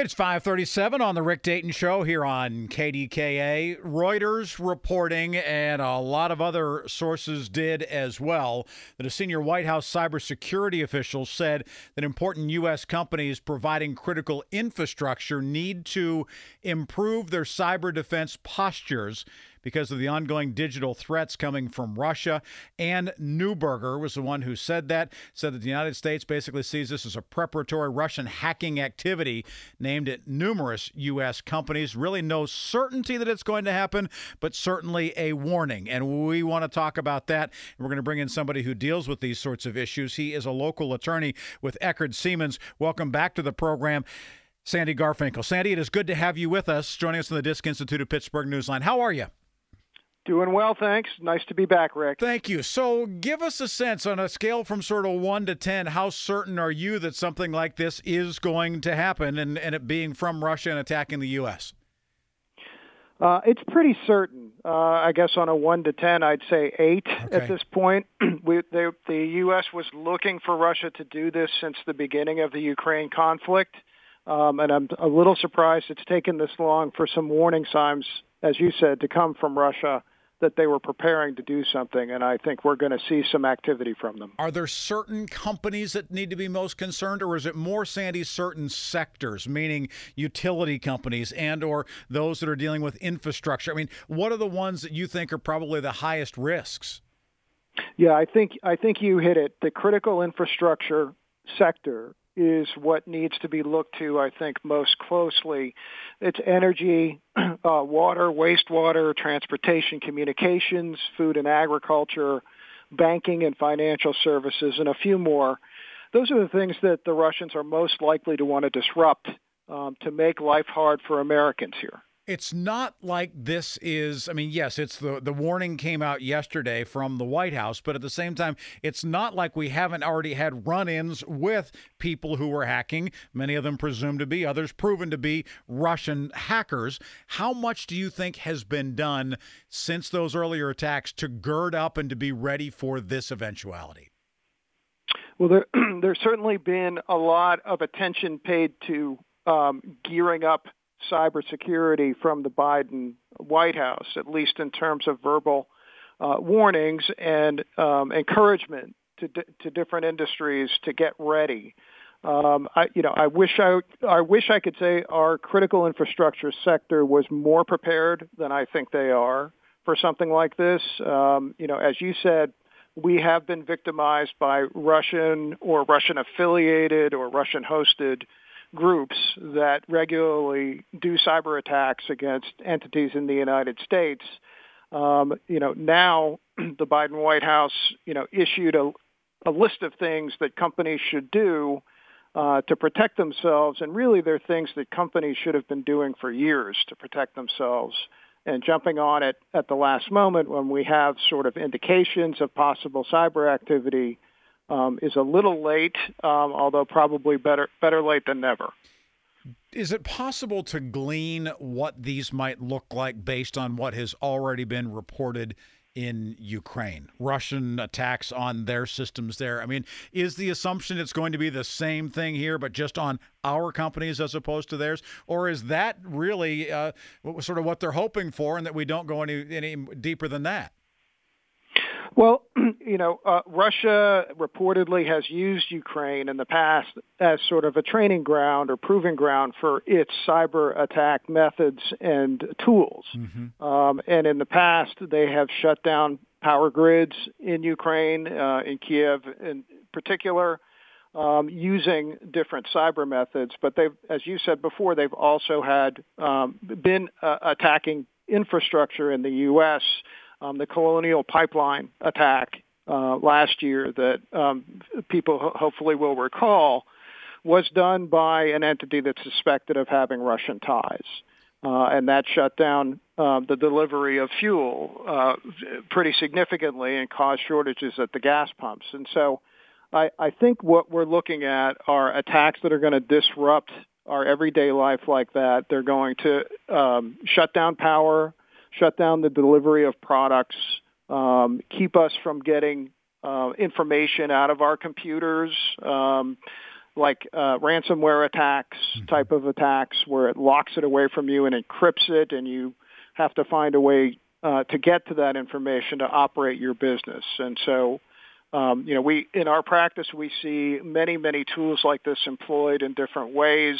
It's 537 on the Rick Dayton Show here on KDKA. Reuters reporting, and a lot of other sources did as well, that a senior White House cybersecurity official said that important U.S. companies providing critical infrastructure need to improve their cyber defense postures because of the ongoing digital threats coming from Russia. And Neuberger was the one who said that, said that the United States basically sees this as a preparatory Russian hacking activity named at numerous U.S. companies. Really no certainty that it's going to happen, but certainly a warning. And we want to talk about that. We're going to bring in somebody who deals with these sorts of issues. He is a local attorney with Eckert Seamans. Welcome back to the program. Sandy Garfinkel. Sandy, it is good to have you with us, joining us on the Disc Institute of Pittsburgh Newsline. How are you? Doing well, thanks. Nice to be back, Rick. Thank you. So, give us a sense on a scale from sort of 1 to 10, how certain are you that something like this is going to happen and, and it being from Russia and attacking the U.S.? Uh, it's pretty certain. Uh, I guess on a 1 to 10, I'd say 8 Okay. at this point. we, they, the U.S. was looking for Russia to do this since the beginning of the Ukraine conflict. Um, and I'm a little surprised it's taken this long for some warning signs, as you said, to come from Russia that they were preparing to do something. And I think we're going to see some activity from them. Are there certain companies that need to be most concerned, or is it more, Sandy, certain sectors, meaning utility companies and or those that are dealing with infrastructure? I mean, what are the ones that you think are probably the highest risks? Yeah, I think I think you hit it. The critical infrastructure sector is what needs to be looked to. I think most closely. It's energy, uh, water, wastewater, transportation, communications, food and agriculture, banking and financial services, and a few more. Those are the things that the Russians are most likely to want to disrupt um, to make life hard for Americans here. It's not like this is I mean, yes, it's the the warning came out yesterday from the White House, but at the same time, it's not like we haven't already had run-ins with people who were hacking, many of them presumed to be, others proven to be Russian hackers. How much do you think has been done since those earlier attacks to gird up and to be ready for this eventuality? Well, there, there's certainly been a lot of attention paid to um, gearing up cybersecurity from the Biden White House, at least in terms of verbal uh, warnings and um, encouragement to, di- to different industries to get ready. Um, I, you know, I wish I, I wish I could say our critical infrastructure sector was more prepared than I think they are for something like this. Um, you know, as you said, we have been victimized by Russian or Russian affiliated or Russian hosted groups that regularly do cyber attacks against entities in the United States. Um, you know, now the Biden White House, you know, issued a, a list of things that companies should do uh, to protect themselves, and really they're things that companies should have been doing for years to protect themselves. And jumping on it at the last moment when we have sort of indications of possible cyber activity um, is a little late, um, although probably better better late than never. Is it possible to glean what these might look like based on what has already been reported in Ukraine? Russian attacks on their systems there. I mean, is the assumption it's going to be the same thing here, but just on our companies as opposed to theirs? Or is that really uh, sort of what they're hoping for and that we don't go any, any deeper than that? Well, you know, uh, Russia reportedly has used Ukraine in the past as sort of a training ground or proving ground for its cyber attack methods and tools. Mm-hmm. Um, and in the past, they have shut down power grids in Ukraine, uh, in Kiev in particular, um, using different cyber methods. But they've, as you said before, they've also had um, been uh, attacking infrastructure in the U.S um, the Colonial Pipeline attack uh, last year that um, people ho- hopefully will recall was done by an entity that's suspected of having Russian ties. Uh, and that shut down uh, the delivery of fuel uh, pretty significantly and caused shortages at the gas pumps. And so I, I think what we're looking at are attacks that are going to disrupt our everyday life like that. They're going to um, shut down power shut down the delivery of products, um, keep us from getting uh, information out of our computers, um, like uh, ransomware attacks mm-hmm. type of attacks, where it locks it away from you and encrypts it, and you have to find a way uh, to get to that information to operate your business. And so, um, you know, we in our practice we see many many tools like this employed in different ways.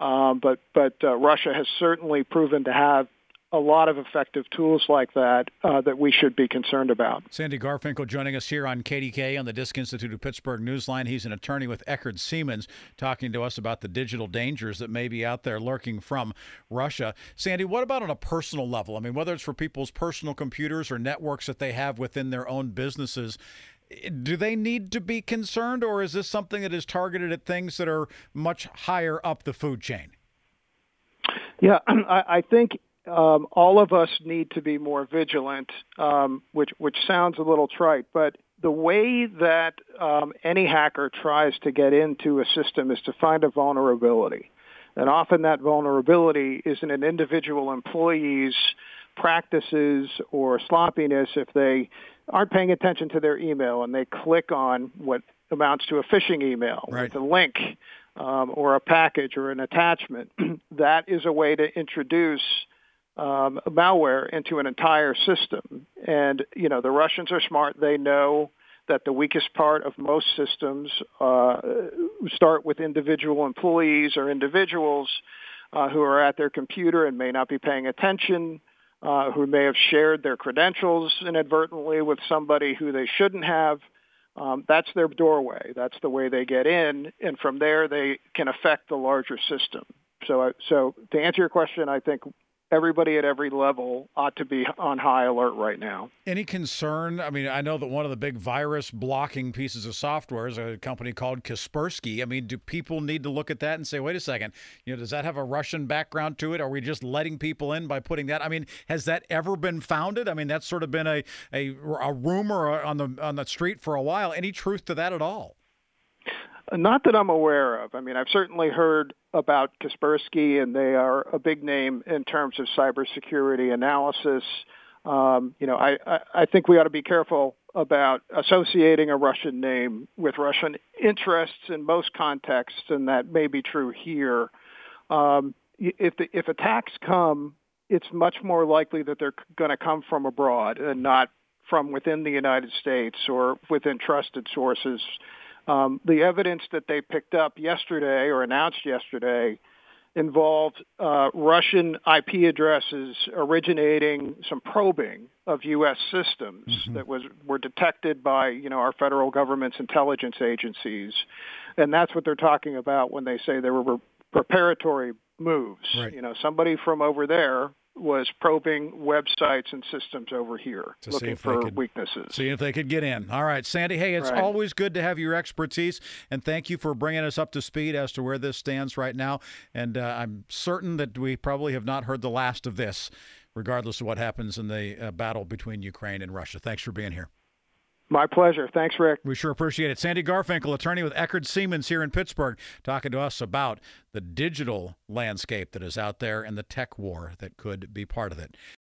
Um, but but uh, Russia has certainly proven to have a lot of effective tools like that uh, that we should be concerned about. Sandy Garfinkel joining us here on KDK on the Disc Institute of Pittsburgh Newsline. He's an attorney with Eckert Seamans talking to us about the digital dangers that may be out there lurking from Russia. Sandy, what about on a personal level? I mean, whether it's for people's personal computers or networks that they have within their own businesses, do they need to be concerned, or is this something that is targeted at things that are much higher up the food chain? Yeah, I, I think um, all of us need to be more vigilant, um, which which sounds a little trite, but the way that um, any hacker tries to get into a system is to find a vulnerability, and often that vulnerability is in an individual employee's practices or sloppiness if they aren't paying attention to their email and they click on what amounts to a phishing email right. with a link um, or a package or an attachment. that is a way to introduce um, malware into an entire system. And, you know, the Russians are smart. They know that the weakest part of most systems uh, start with individual employees or individuals uh, who are at their computer and may not be paying attention, uh, who may have shared their credentials inadvertently with somebody who they shouldn't have. Um, that's their doorway. That's the way they get in, and from there they can affect the larger system. So, so to answer your question, I think everybody at every level ought to be on high alert right now. Any concern? I mean, I know that one of the big virus blocking pieces of software is a company called Kaspersky. I mean, do people need to look at that and say, wait a second, you know, does that have a Russian background to it? Are we just letting people in by putting that? I mean, has that ever been founded? I mean, that's sort of been a, a, a rumor on the on the street for a while. Any truth to that at all? Not that I'm aware of. I mean, I've certainly heard about Kaspersky, and they are a big name in terms of cybersecurity analysis. Um, you know, I, I, I think we ought to be careful about associating a Russian name with Russian interests in most contexts, and that may be true here. Um, if the, if attacks come, it's much more likely that they're going to come from abroad and not from within the United States or within trusted sources. Um, the evidence that they picked up yesterday or announced yesterday involved uh, Russian IP addresses originating some probing of U.S. systems mm-hmm. that was were detected by you know our federal government's intelligence agencies, and that's what they're talking about when they say there were preparatory moves. Right. You know, somebody from over there was probing websites and systems over here, to looking for could, weaknesses. See if they could get in. All right, Sandy. Hey, it's right. always good to have your expertise, and thank you for bringing us up to speed as to where this stands right now. And uh, I'm certain that we probably have not heard the last of this, regardless of what happens in the uh, battle between Ukraine and Russia. Thanks for being here. My pleasure. Thanks, Rick. We sure appreciate it. Sandy Garfinkel, attorney with Eckert Seamans here in Pittsburgh, talking to us about the digital landscape that is out there and the tech war that could be part of it.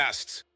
podcasts.